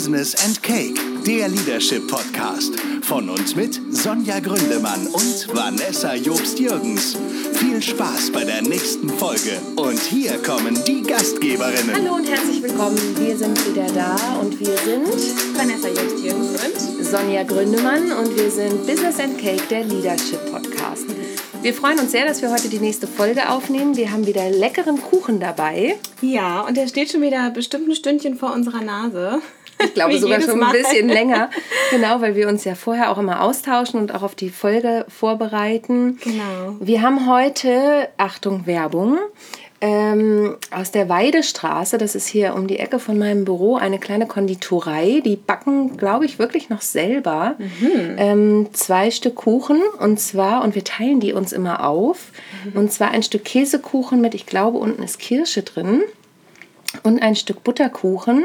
Business and Cake, der Leadership Podcast. Von uns mit Sonja Gründemann und Vanessa Jobst-Jürgens. Viel Spaß bei der nächsten Folge. Und hier kommen die Gastgeberinnen. Hallo und herzlich willkommen. Wir sind wieder da und wir sind Vanessa Jobst-Jürgens und Sonja Gründemann und wir sind Business and Cake, der Leadership Podcast. Wir freuen uns sehr, dass wir heute die nächste Folge aufnehmen. Wir haben wieder leckeren Kuchen dabei. Ja, und der steht schon wieder bestimmt ein Stündchen vor unserer Nase. Ich glaube sogar schon ein bisschen länger. Genau, weil wir uns ja vorher auch immer austauschen und auch auf die Folge vorbereiten. Genau. Wir haben heute, Achtung, Werbung, ähm, aus der Weidestraße, das ist hier um die Ecke von meinem Büro, eine kleine Konditorei. Die backen, glaube ich, wirklich noch selber ähm, zwei Stück Kuchen. Und zwar, und wir teilen die uns immer auf. Und zwar ein Stück Käsekuchen mit, ich glaube, unten ist Kirsche drin und ein Stück Butterkuchen.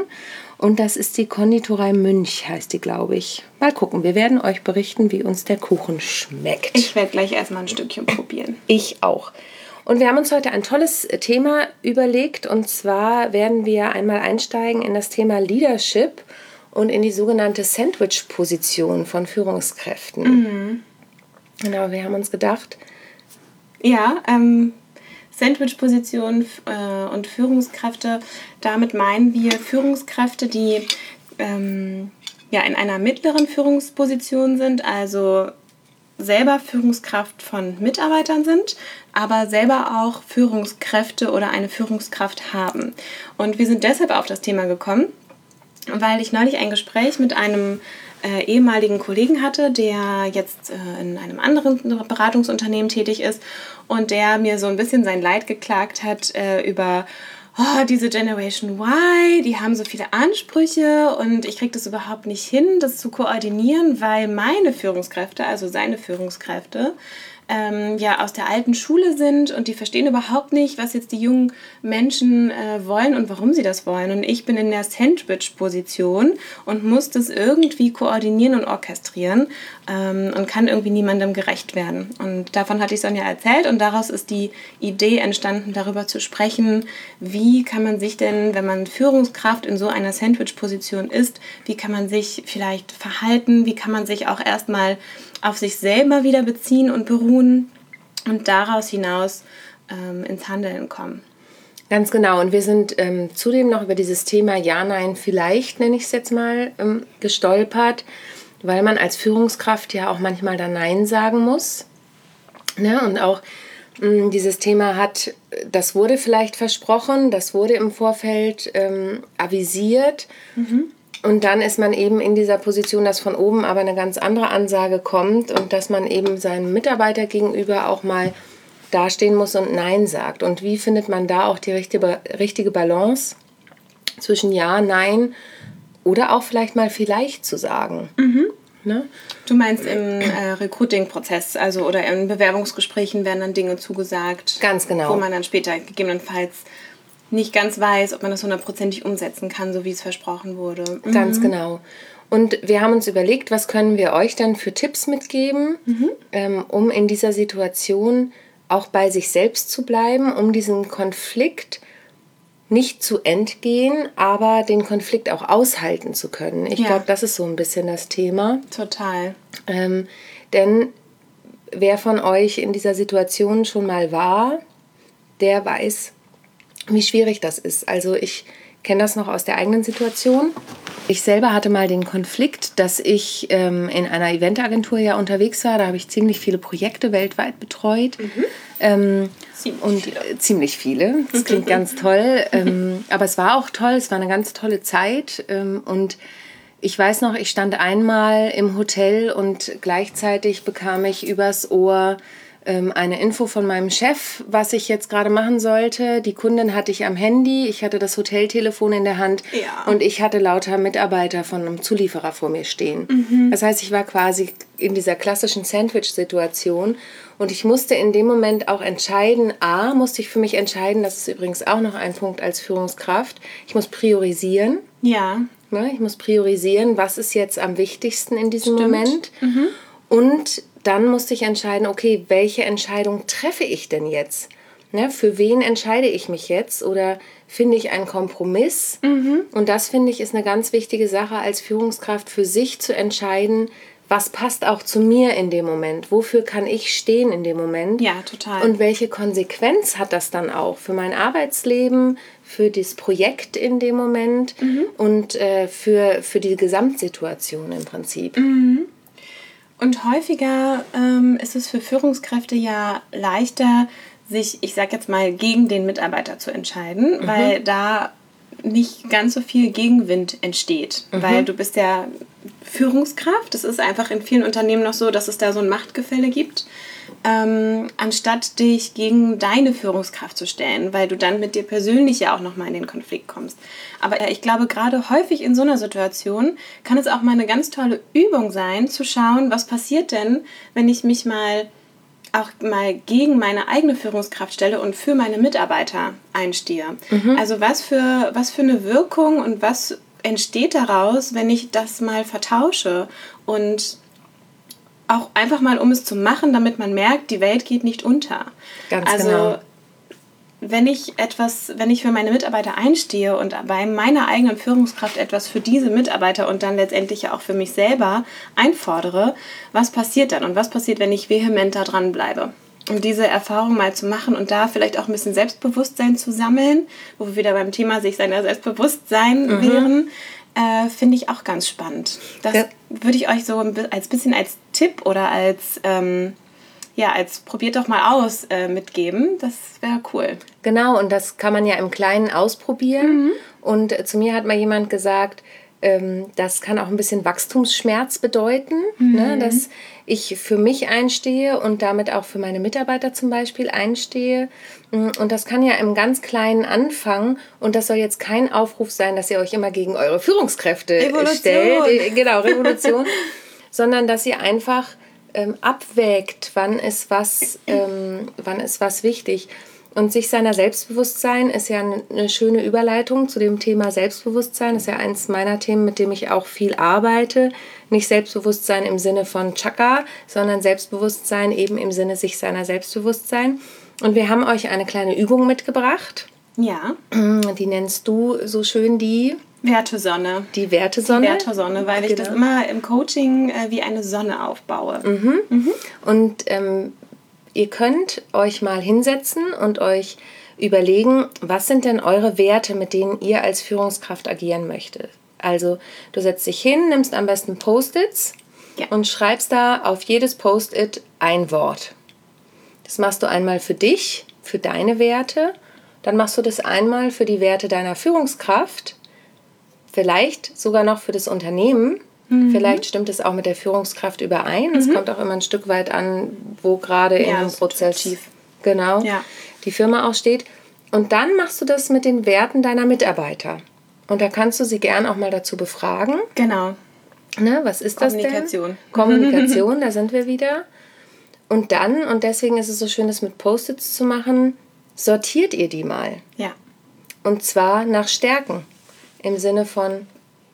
Und das ist die Konditorei Münch, heißt die, glaube ich. Mal gucken, wir werden euch berichten, wie uns der Kuchen schmeckt. Ich werde gleich erstmal ein Stückchen probieren. Ich auch. Und wir haben uns heute ein tolles Thema überlegt. Und zwar werden wir einmal einsteigen in das Thema Leadership und in die sogenannte Sandwich-Position von Führungskräften. Genau, wir haben uns gedacht, Ja, ähm, Sandwich-Position äh, und Führungskräfte. Damit meinen wir Führungskräfte, die ähm, ja, in einer mittleren Führungsposition sind, also selber Führungskraft von Mitarbeitern sind, aber selber auch Führungskräfte oder eine Führungskraft haben. Und wir sind deshalb auf das Thema gekommen, weil ich neulich ein Gespräch mit einem äh, ehemaligen Kollegen hatte, der jetzt äh, in einem anderen Beratungsunternehmen tätig ist und der mir so ein bisschen sein Leid geklagt hat äh, über oh, diese Generation Y, die haben so viele Ansprüche und ich kriege das überhaupt nicht hin, das zu koordinieren, weil meine Führungskräfte, also seine Führungskräfte, ähm, ja aus der alten Schule sind und die verstehen überhaupt nicht, was jetzt die jungen Menschen äh, wollen und warum sie das wollen. Und ich bin in der Sandwich-Position und muss das irgendwie koordinieren und orchestrieren ähm, und kann irgendwie niemandem gerecht werden. Und davon hatte ich Sonja erzählt und daraus ist die Idee entstanden, darüber zu sprechen, wie kann man sich denn, wenn man Führungskraft in so einer Sandwich-Position ist, wie kann man sich vielleicht verhalten, wie kann man sich auch erstmal auf sich selber wieder beziehen und beruhen und daraus hinaus ähm, ins Handeln kommen. Ganz genau. Und wir sind ähm, zudem noch über dieses Thema Ja, Nein, vielleicht, nenne ich es jetzt mal, ähm, gestolpert, weil man als Führungskraft ja auch manchmal da Nein sagen muss. Ne? Und auch mh, dieses Thema hat, das wurde vielleicht versprochen, das wurde im Vorfeld ähm, avisiert. Und dann ist man eben in dieser Position, dass von oben aber eine ganz andere Ansage kommt und dass man eben seinem Mitarbeiter gegenüber auch mal dastehen muss und Nein sagt. Und wie findet man da auch die richtige, richtige Balance zwischen Ja, Nein oder auch vielleicht mal vielleicht zu sagen? Ne? Du meinst im äh, Recruiting-Prozess, also oder in Bewerbungsgesprächen werden dann Dinge zugesagt, Ganz genau. wo man dann später gegebenenfalls nicht ganz weiß, ob man das hundertprozentig umsetzen kann, so wie es versprochen wurde. Mhm. Ganz genau. Und wir haben uns überlegt, was können wir euch dann für Tipps mitgeben, ähm, um in dieser Situation auch bei sich selbst zu bleiben, um diesen Konflikt nicht zu entgehen, aber den Konflikt auch aushalten zu können. Ich Ja. glaube, das ist so ein bisschen das Thema. Total. Ähm, denn wer von euch in dieser Situation schon mal war, der weiß, wie schwierig das ist. Also ich kenne das noch aus der eigenen Situation. Ich selber hatte mal den Konflikt, dass ich ähm, in einer Eventagentur ja unterwegs war. Da habe ich ziemlich viele Projekte weltweit betreut. Ähm, Ziemlich und viele. ziemlich viele. Das klingt ganz toll. Ähm, aber es war auch toll. Es war eine ganz tolle Zeit. Ähm, und ich weiß noch, ich stand einmal im Hotel und gleichzeitig bekam ich übers Ohr ähm, eine Info von meinem Chef, was ich jetzt gerade machen sollte. Die Kundin hatte ich am Handy, ich hatte das Hoteltelefon in der Hand Ja. und ich hatte lauter Mitarbeiter von einem Zulieferer vor mir stehen. Das heißt, ich war quasi in dieser klassischen Sandwich-Situation und ich musste in dem Moment auch entscheiden, a, musste ich für mich entscheiden, das ist übrigens auch noch ein Punkt als Führungskraft, ich muss priorisieren. Ja, Ne? Ich muss priorisieren, was ist jetzt am wichtigsten in diesem Stimmt. Moment. Und dann musste ich entscheiden, okay, welche Entscheidung treffe ich denn jetzt? Ne, für wen entscheide ich mich jetzt oder finde ich einen Kompromiss? Und das finde ich ist eine ganz wichtige Sache als Führungskraft für sich zu entscheiden, was passt auch zu mir in dem Moment? Wofür kann ich stehen in dem Moment? Ja, total. Und welche Konsequenz hat das dann auch für mein Arbeitsleben, für das Projekt in dem Moment und äh, für, für die Gesamtsituation im Prinzip? Und häufiger ähm, ist es für Führungskräfte ja leichter, sich, ich sag jetzt mal, gegen den Mitarbeiter zu entscheiden, weil da nicht ganz so viel Gegenwind entsteht. Weil du bist ja Führungskraft. Es ist einfach in vielen Unternehmen noch so, dass es da so ein Machtgefälle gibt. Ähm, anstatt dich gegen deine Führungskraft zu stellen, weil du dann mit dir persönlich ja auch nochmal in den Konflikt kommst. Aber äh, ich glaube, gerade häufig in so einer Situation kann es auch mal eine ganz tolle Übung sein, zu schauen, was passiert denn, wenn ich mich mal auch mal gegen meine eigene Führungskraft stelle und für meine Mitarbeiter einstehe. Also was für, was für eine Wirkung und was entsteht daraus, wenn ich das mal vertausche und auch einfach mal, um es zu machen, damit man merkt, die Welt geht nicht unter. Ganz also, genau. wenn ich etwas, wenn ich für meine Mitarbeiter einstehe und bei meiner eigenen Führungskraft etwas für diese Mitarbeiter und dann letztendlich ja auch für mich selber einfordere, was passiert dann und was passiert, wenn ich vehement da dran bleibe? Um diese Erfahrung mal zu machen und da vielleicht auch ein bisschen Selbstbewusstsein zu sammeln, wo wir wieder beim Thema sich seiner Selbstbewusstsein wären, äh, finde ich auch ganz spannend. Das Ja. Würde ich euch so als bisschen als Tipp oder als ähm, ja als probiert doch mal aus äh, mitgeben. Das wäre cool. Genau, und das kann man ja im Kleinen ausprobieren. Und äh, zu mir hat mal jemand gesagt, ähm, das kann auch ein bisschen Wachstumsschmerz bedeuten, ne? dass ich für mich einstehe und damit auch für meine Mitarbeiter zum Beispiel einstehe. Mm, Und das kann ja im ganz Kleinen anfangen. Und das soll jetzt kein Aufruf sein, dass ihr euch immer gegen eure Führungskräfte Revolution. stellt. Äh, Genau, Revolution. sondern dass ihr einfach ähm, abwägt, wann ist was, ähm, wann ist was wichtig. Und sich seiner Selbstbewusstsein ist ja eine, schöne Überleitung zu dem Thema Selbstbewusstsein. Das ist ja eins meiner Themen, mit dem ich auch viel arbeite. Nicht Selbstbewusstsein im Sinne von Chaka, sondern Selbstbewusstsein eben im Sinne sich seiner Selbstbewusstsein. Und wir haben euch eine kleine Übung mitgebracht. Ja, Die nennst du so schön die, Wertesonne. die Wertesonne. Wertesonne, weil ich das Genau. immer im Coaching äh, wie eine Sonne aufbaue. Und ähm, ihr könnt euch mal hinsetzen und euch überlegen, was sind denn eure Werte, mit denen ihr als Führungskraft agieren möchtet. Also du setzt dich hin, nimmst am besten Post-its Ja. und schreibst da auf jedes Post-it ein Wort. Das machst du einmal für dich, für deine Werte. Dann machst du das einmal für die Werte deiner Führungskraft. Vielleicht sogar noch für das Unternehmen. Vielleicht stimmt es auch mit der Führungskraft überein. Es kommt auch immer ein Stück weit an, wo gerade in Ja, dem das ist Prozess tief. genau Ja. die Firma auch steht. Und dann machst du das mit den Werten deiner Mitarbeiter. Und da kannst du sie gern auch mal dazu befragen. Genau. Ne, was ist das Kommunikation. denn? Kommunikation, da sind wir wieder. Und dann, und deswegen ist es so schön, das mit Post-its zu machen, sortiert ihr die mal. Ja. Und zwar nach Stärken. Im Sinne von,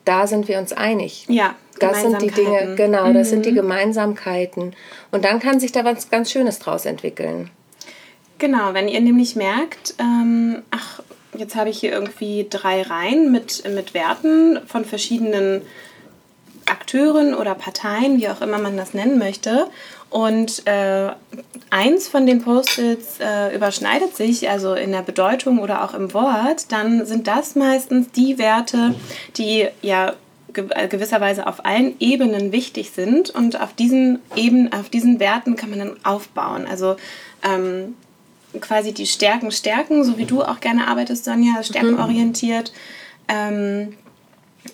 da sind wir uns einig. Ja. Das sind die Dinge, genau, das sind die Gemeinsamkeiten. Und dann kann sich da was ganz Schönes draus entwickeln. Genau, wenn ihr nämlich merkt, ähm, ach, jetzt habe ich hier irgendwie drei Reihen mit, mit Werten von verschiedenen Akteuren oder Parteien, wie auch immer man das nennen möchte. Und äh, eins von den Post-its äh, überschneidet sich, also in der Bedeutung oder auch im Wort, dann sind das meistens die Werte, die ja äh, gewisserweise auf allen Ebenen wichtig sind. Und auf diesen Ebenen, auf diesen Werten kann man dann aufbauen. Also ähm, quasi die Stärken stärken, so wie du auch gerne arbeitest, Sonja, stärkenorientiert. Ähm,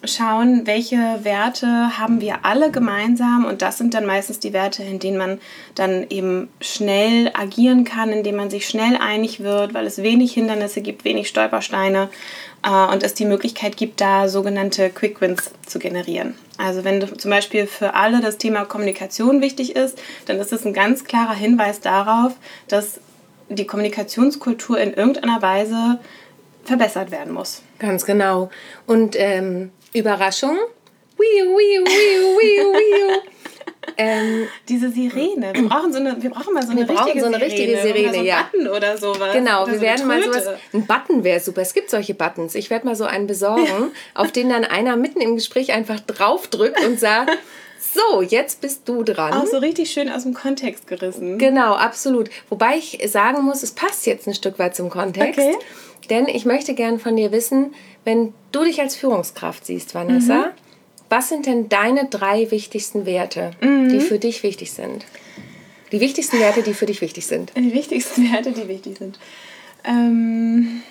schauen, welche Werte haben wir alle gemeinsam und das sind dann meistens die Werte, in denen man dann eben schnell agieren kann, in denen man sich schnell einig wird, weil es wenig Hindernisse gibt, wenig Stolpersteine äh, und es die Möglichkeit gibt, da sogenannte Quick Wins zu generieren. Also wenn zum Beispiel für alle das Thema Kommunikation wichtig ist, dann ist es ein ganz klarer Hinweis darauf, dass die Kommunikationskultur in irgendeiner Weise verbessert werden muss. Ganz genau. Und ähm, Überraschung. Wiu, wiu, wiu, wiu, wiu. Ähm, Diese Sirene. Wir brauchen, so eine, wir brauchen mal so eine Wir brauchen richtige so eine richtige Sirene. Sirene, so ja. Button oder sowas. Genau, oder wir so werden mal sowas. Ein Button wäre super. Es gibt solche Buttons. Ich werde mal so einen besorgen, auf den dann einer mitten im Gespräch einfach draufdrückt und sagt: So, jetzt bist du dran. Auch so richtig schön aus dem Kontext gerissen. Genau, absolut. Wobei ich sagen muss, es passt jetzt ein Stück weit zum Kontext. Okay. Denn ich möchte gern von dir wissen, wenn du dich als Führungskraft siehst, Vanessa, Mhm. was sind denn deine drei wichtigsten Werte, Mhm. die für dich wichtig sind? Die wichtigsten Werte, die für dich wichtig sind. Die wichtigsten Werte, die wichtig sind. Ähm,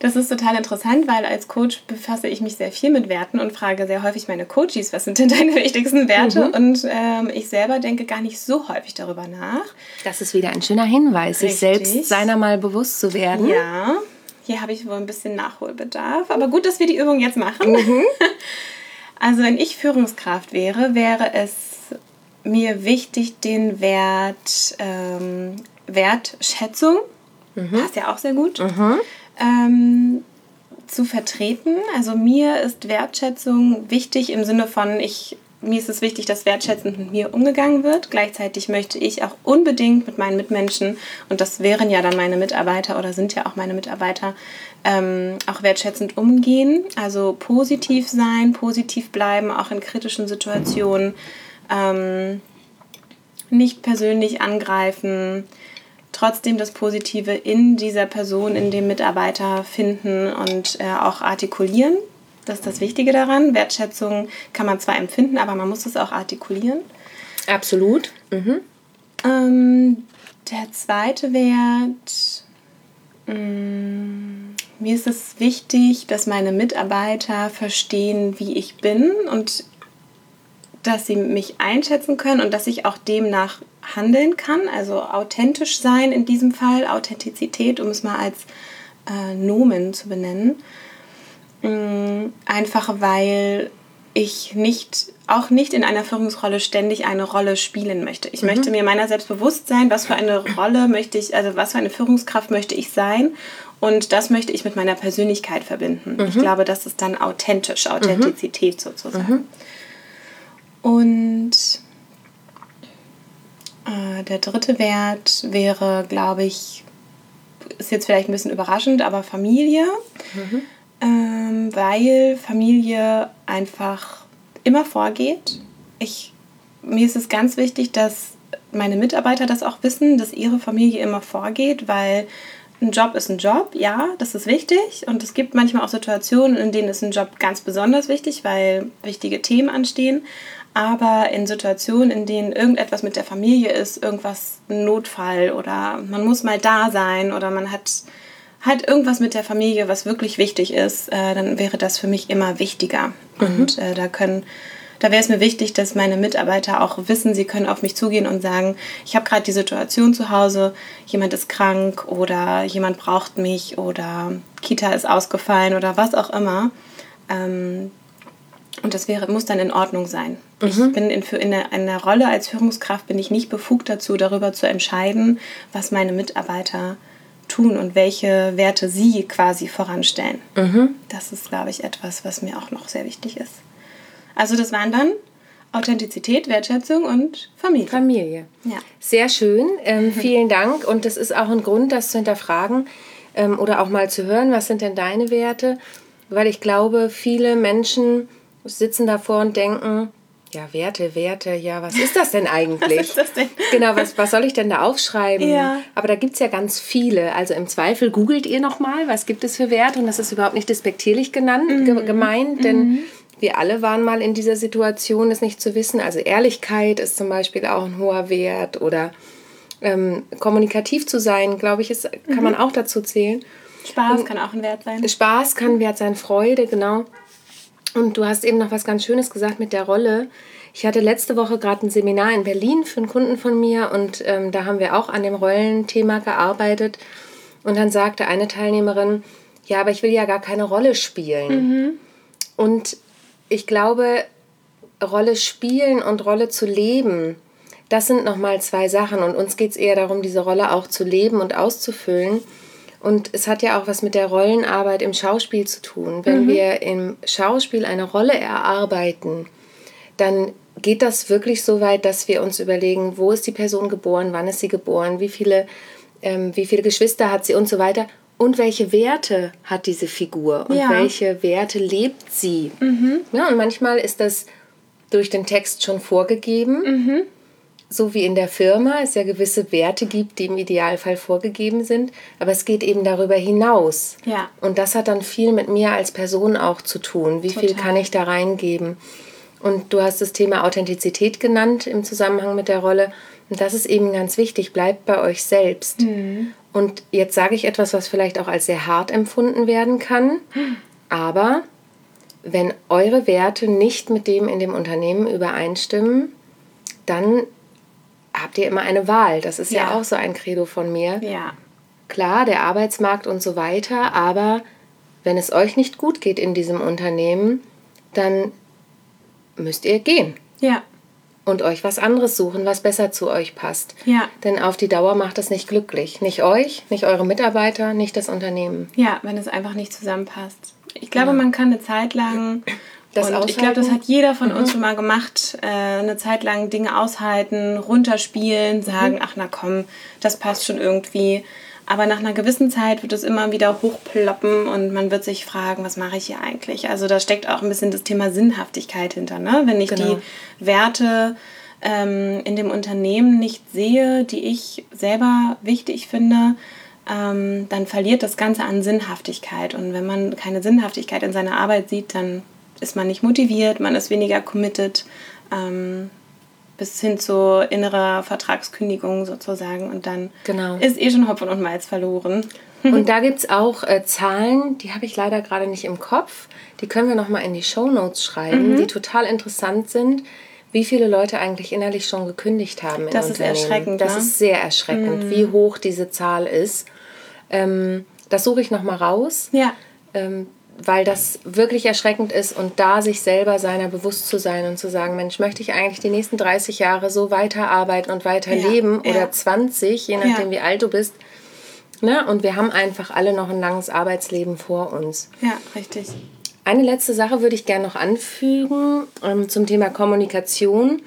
das ist total interessant, weil als Coach befasse ich mich sehr viel mit Werten und frage sehr häufig meine Coaches, was sind denn deine wichtigsten Werte? Mhm. Und ähm, ich selber denke gar nicht so häufig darüber nach. Das ist wieder ein schöner Hinweis, sich Richtig. selbst seiner mal bewusst zu werden. Ja, hier habe ich wohl ein bisschen Nachholbedarf. Aber gut, dass wir die Übung jetzt machen. Also wenn ich Führungskraft wäre, wäre es mir wichtig, den Wert ähm, Wertschätzung, passt ja auch sehr gut, ähm, zu vertreten. Also mir ist Wertschätzung wichtig im Sinne von, ich, mir ist es wichtig, dass wertschätzend mit mir umgegangen wird. Gleichzeitig möchte ich auch unbedingt mit meinen Mitmenschen, und das wären ja dann meine Mitarbeiter oder sind ja auch meine Mitarbeiter, ähm, auch wertschätzend umgehen. Also positiv sein, positiv bleiben, auch in kritischen Situationen. Ähm, nicht persönlich angreifen, trotzdem das Positive in dieser Person, in dem Mitarbeiter finden und äh, auch artikulieren. Das ist das Wichtige daran. Wertschätzung kann man zwar empfinden, aber man muss es auch artikulieren. Absolut. Mhm. Ähm, der zweite Wert, mh, mir ist es wichtig, dass meine Mitarbeiter verstehen, wie ich bin und dass sie mich einschätzen können und dass ich auch demnach handeln kann. Also authentisch sein in diesem Fall, Authentizität, um es mal als äh, Nomen zu benennen. Mm, Einfach weil ich nicht, auch nicht in einer Führungsrolle ständig eine Rolle spielen möchte. Ich möchte mir meiner selbst bewusst sein, was für eine Rolle möchte ich, also was für eine Führungskraft möchte ich sein. Und das möchte ich mit meiner Persönlichkeit verbinden. Ich glaube, das ist dann authentisch, Authentizität sozusagen. Und äh, der dritte Wert wäre, glaube ich, ist jetzt vielleicht ein bisschen überraschend, aber Familie. Ähm, weil Familie einfach immer vorgeht. Ich, mir ist es ganz wichtig, dass meine Mitarbeiter das auch wissen, dass ihre Familie immer vorgeht, weil ein Job ist ein Job, ja, das ist wichtig. Und es gibt manchmal auch Situationen, in denen ist ein Job ganz besonders wichtig, weil wichtige Themen anstehen. Aber in Situationen, in denen irgendetwas mit der Familie ist, irgendwas, ein Notfall oder man muss mal da sein oder man hat halt irgendwas mit der Familie, was wirklich wichtig ist, äh, dann wäre das für mich immer wichtiger. Und äh, da können, da wäre es mir wichtig, dass meine Mitarbeiter auch wissen, sie können auf mich zugehen und sagen, ich habe gerade die Situation zu Hause, jemand ist krank oder jemand braucht mich oder Kita ist ausgefallen oder was auch immer. Ähm, und das wäre, muss dann in Ordnung sein. Ich bin in, für, in, der, in der Rolle als Führungskraft bin ich nicht befugt dazu, darüber zu entscheiden, was meine Mitarbeiter tun und welche Werte sie quasi voranstellen. Das ist, glaube ich, etwas, was mir auch noch sehr wichtig ist. Also das waren dann Authentizität, Wertschätzung und Familie. Familie. Ja. Sehr schön. Ähm, vielen Dank. Und das ist auch ein Grund, das zu hinterfragen ähm, oder auch mal zu hören, was sind denn deine Werte? Weil ich glaube, viele Menschen sitzen davor und denken, ja, Werte, Werte, ja, was ist das denn eigentlich? Was ist das denn? Genau, was, was soll ich denn da aufschreiben? Ja. Aber da gibt es ja ganz viele. Also im Zweifel googelt ihr nochmal, was gibt es für Werte? Und das ist überhaupt nicht despektierlich genannt, Mhm. ge gemeint, denn wir alle waren mal in dieser Situation, es nicht zu wissen. Also Ehrlichkeit ist zum Beispiel auch ein hoher Wert oder ähm, kommunikativ zu sein, glaube ich, ist, kann man auch dazu zählen. Spaß kann auch ein Wert sein. Spaß kann Wert sein, Freude, genau. Und du hast eben noch was ganz Schönes gesagt mit der Rolle. Ich hatte letzte Woche gerade ein Seminar in Berlin für einen Kunden von mir und ähm, da haben wir auch an dem Rollenthema gearbeitet. Und dann sagte eine Teilnehmerin, ja, aber ich will ja gar keine Rolle spielen. Und ich glaube, Rolle spielen und Rolle zu leben, das sind nochmal zwei Sachen. Und uns geht es eher darum, diese Rolle auch zu leben und auszufüllen. Und es hat ja auch was mit der Rollenarbeit im Schauspiel zu tun. Wenn wir im Schauspiel eine Rolle erarbeiten, dann geht das wirklich so weit, dass wir uns überlegen, wo ist die Person geboren, wann ist sie geboren, wie viele, ähm, wie viele Geschwister hat sie und so weiter. Und welche Werte hat diese Figur und Ja. welche Werte lebt sie? Ja, und manchmal ist das durch den Text schon vorgegeben. So wie in der Firma es ja gewisse Werte gibt, die im Idealfall vorgegeben sind. Aber es geht eben darüber hinaus. Ja. Und das hat dann viel mit mir als Person auch zu tun. Wie viel Total. kann ich da reingeben? Und du hast das Thema Authentizität genannt im Zusammenhang mit der Rolle. Und das ist eben ganz wichtig. Bleibt bei euch selbst. Und jetzt sage ich etwas, was vielleicht auch als sehr hart empfunden werden kann. Aber wenn eure Werte nicht mit dem in dem Unternehmen übereinstimmen, dann habt ihr immer eine Wahl. Das ist ja, Ja. auch so ein Credo von mir. Ja. Klar, der Arbeitsmarkt und so weiter, aber wenn es euch nicht gut geht in diesem Unternehmen, dann müsst ihr gehen Ja. und euch was anderes suchen, was besser zu euch passt. Ja. Denn auf die Dauer macht das nicht glücklich. Nicht euch, nicht eure Mitarbeiter, nicht das Unternehmen. Ja, wenn es einfach nicht zusammenpasst. Ich glaube, man kann eine Zeit lang. Das und ich glaube, das aushalten? hat jeder von uns schon mal gemacht. Äh, eine Zeit lang Dinge aushalten, runterspielen, sagen, ach na komm, das passt schon irgendwie. Aber nach einer gewissen Zeit wird es immer wieder hochploppen und man wird sich fragen, was mache ich hier eigentlich? Also da steckt auch ein bisschen das Thema Sinnhaftigkeit hinter. Ne? Wenn ich Genau. die Werte ähm, in dem Unternehmen nicht sehe, die ich selber wichtig finde, ähm, dann verliert das Ganze an Sinnhaftigkeit. Und wenn man keine Sinnhaftigkeit in seiner Arbeit sieht, dann ist man nicht motiviert, man ist weniger committed, ähm, bis hin zu innerer Vertragskündigung sozusagen. Und dann Genau. ist eh schon Hopfen und Malz verloren. Und da gibt es auch äh, Zahlen, die habe ich leider gerade nicht im Kopf. Die können wir nochmal in die Shownotes schreiben, die total interessant sind, wie viele Leute eigentlich innerlich schon gekündigt haben in Das ist Unternehmen. erschreckend, Das ne? ist sehr erschreckend, wie hoch diese Zahl ist. Ähm, das suche ich nochmal raus. Ja, ähm, weil das wirklich erschreckend ist und da sich selber seiner bewusst zu sein und zu sagen, Mensch, möchte ich eigentlich die nächsten 30 Jahre so weiterarbeiten und weiterleben Ja, oder ja. 20, je nachdem wie alt du bist. Ne? Und wir haben einfach alle noch ein langes Arbeitsleben vor uns. ja, richtig. Eine letzte Sache würde ich gerne noch anfügen ähm, zum Thema Kommunikation.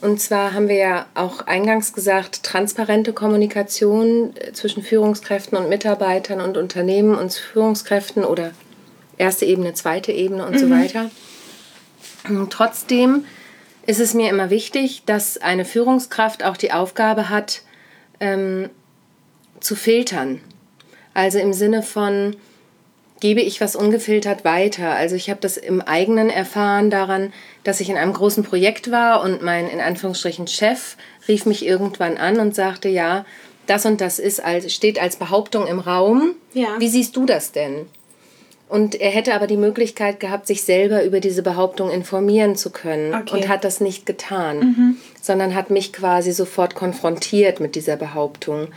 Und zwar haben wir ja auch eingangs gesagt, transparente Kommunikation äh, zwischen Führungskräften und Mitarbeitern und Unternehmen und Führungskräften oder erste Ebene, zweite Ebene und so weiter. Und trotzdem ist es mir immer wichtig, dass eine Führungskraft auch die Aufgabe hat, ähm, zu filtern. Also im Sinne von, gebe ich was ungefiltert weiter. Also ich habe das im eigenen erfahren daran, dass ich in einem großen Projekt war und mein in Anführungsstrichen Chef rief mich irgendwann an und sagte, ja, das und das ist als, steht als Behauptung im Raum. Ja. Wie siehst du das denn? Und er hätte aber die Möglichkeit gehabt, sich selber über diese Behauptung informieren zu können Okay. und hat das nicht getan, sondern hat mich quasi sofort konfrontiert mit dieser Behauptung.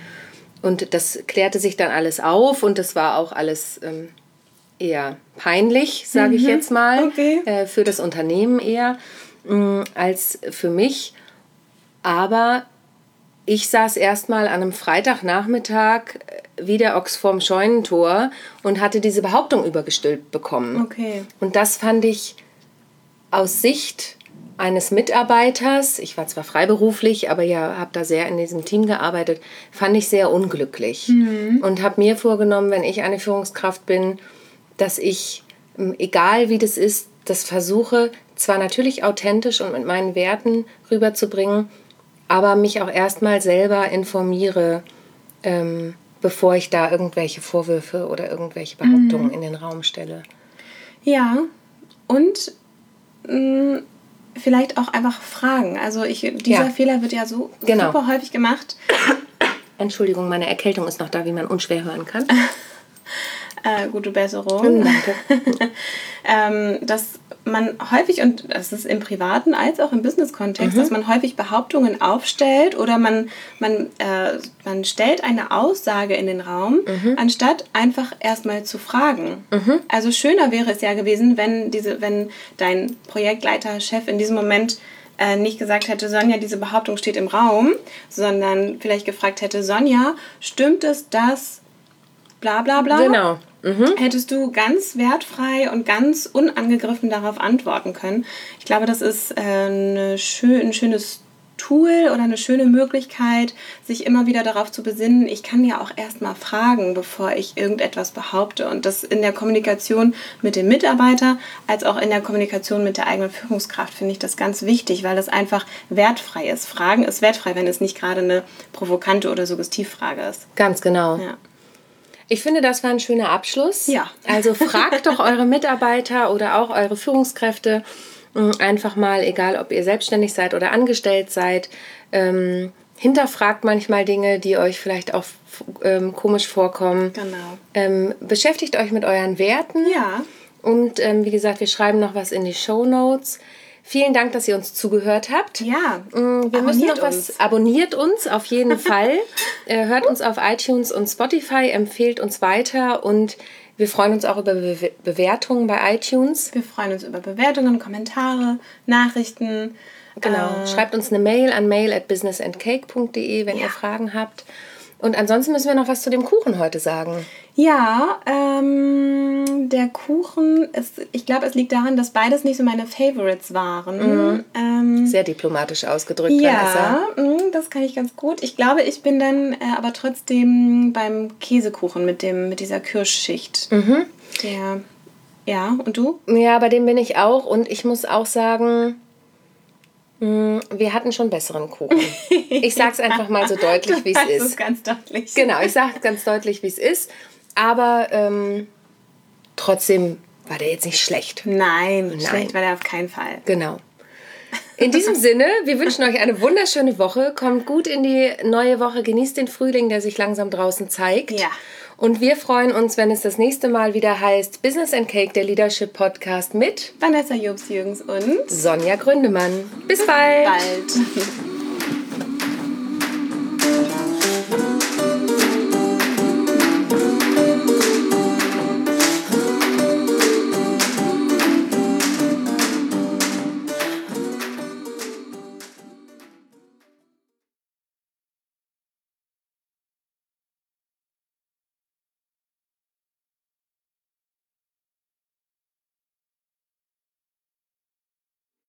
Und das klärte sich dann alles auf und das war auch alles ähm, eher peinlich, sage ich jetzt mal, Okay. äh, für das Unternehmen eher mh, als für mich. Aber ich saß erstmal an einem Freitagnachmittag wie der Ochs vorm Scheunentor und hatte diese Behauptung übergestülpt bekommen. Okay. Und das fand ich aus Sicht eines Mitarbeiters, ich war zwar freiberuflich, aber ja, habe da sehr in diesem Team gearbeitet, fand ich sehr unglücklich. Und habe mir vorgenommen, wenn ich eine Führungskraft bin, dass ich, egal wie das ist, das versuche, zwar natürlich authentisch und mit meinen Werten rüberzubringen, aber mich auch erstmal selber informiere, ähm, bevor ich da irgendwelche Vorwürfe oder irgendwelche Behauptungen in den Raum stelle. Ja, und mh, vielleicht auch einfach fragen. Also ich, dieser Ja. Fehler wird ja so Genau. super häufig gemacht. Entschuldigung, meine Erkältung ist noch da, wie man unschwer hören kann. Äh, gute Besserung. Danke. ähm, dass man häufig, und das ist im privaten als auch im Business-Kontext, dass man häufig Behauptungen aufstellt oder man, man, äh, man stellt eine Aussage in den Raum, anstatt einfach erstmal zu fragen. Also schöner wäre es ja gewesen, wenn, diese, wenn dein Projektleiter, Chef in diesem Moment äh, nicht gesagt hätte, Sonja, diese Behauptung steht im Raum, sondern vielleicht gefragt hätte, Sonja, stimmt es, dass bla bla bla? Genau. Hättest du ganz wertfrei und ganz unangegriffen darauf antworten können. Ich glaube, das ist äh, schön, ein schönes Tool oder eine schöne Möglichkeit, sich immer wieder darauf zu besinnen, ich kann ja auch erstmal fragen, bevor ich irgendetwas behaupte. Und das in der Kommunikation mit dem Mitarbeiter als auch in der Kommunikation mit der eigenen Führungskraft finde ich das ganz wichtig, weil das einfach wertfrei ist. Fragen ist wertfrei, wenn es nicht gerade eine provokante oder Suggestivfrage ist. Ganz genau. Ja. Ich finde, das war ein schöner Abschluss. Ja. Also fragt doch eure Mitarbeiter oder auch eure Führungskräfte mh, einfach mal, egal ob ihr selbstständig seid oder angestellt seid, ähm, hinterfragt manchmal Dinge, die euch vielleicht auch ähm, komisch vorkommen. Genau. Ähm, beschäftigt euch mit euren Werten. Ja. Und ähm, wie gesagt, wir schreiben noch was in die Show Notes. Vielen Dank, dass ihr uns zugehört habt. Ja. Mm, Wir müssen Abonniert noch was. uns. Abonniert uns auf jeden Fall. äh, hört uns auf iTunes und Spotify, empfehlt uns weiter und wir freuen uns auch über Be Bewertungen bei iTunes. Wir freuen uns über Bewertungen, Kommentare, Nachrichten. Genau. Äh, Schreibt uns eine Mail an mail at businessandcake.de, wenn Ja. ihr Fragen habt. Und ansonsten müssen wir noch was zu dem Kuchen heute sagen. Ja, ähm, der Kuchen, ist, ich glaube, es liegt daran, dass beides nicht so meine Favorites waren. Ähm, Sehr diplomatisch ausgedrückt, Vanessa. ja, mh, das kann ich ganz gut. Ich glaube, ich bin dann äh, aber trotzdem beim Käsekuchen mit, dem, mit dieser Kirschschicht. Der, ja, und du? Ja, bei dem bin ich auch. Und ich muss auch sagen, wir hatten schon besseren Kuchen. Ich sage es einfach mal so deutlich, wie es ist. ganz deutlich. Genau, ich sage ganz deutlich, wie es ist. Aber ähm, trotzdem war der jetzt nicht schlecht. Nein, schlecht war der auf keinen Fall. Genau. In diesem Sinne, wir wünschen euch eine wunderschöne Woche. Kommt gut in die neue Woche. Genießt den Frühling, der sich langsam draußen zeigt. Ja. Und wir freuen uns, wenn es das nächste Mal wieder heißt Business and Cake, der Leadership Podcast mit Vanessa Jobs-Jürgens und Sonja Gründemann. Bis bald. bald.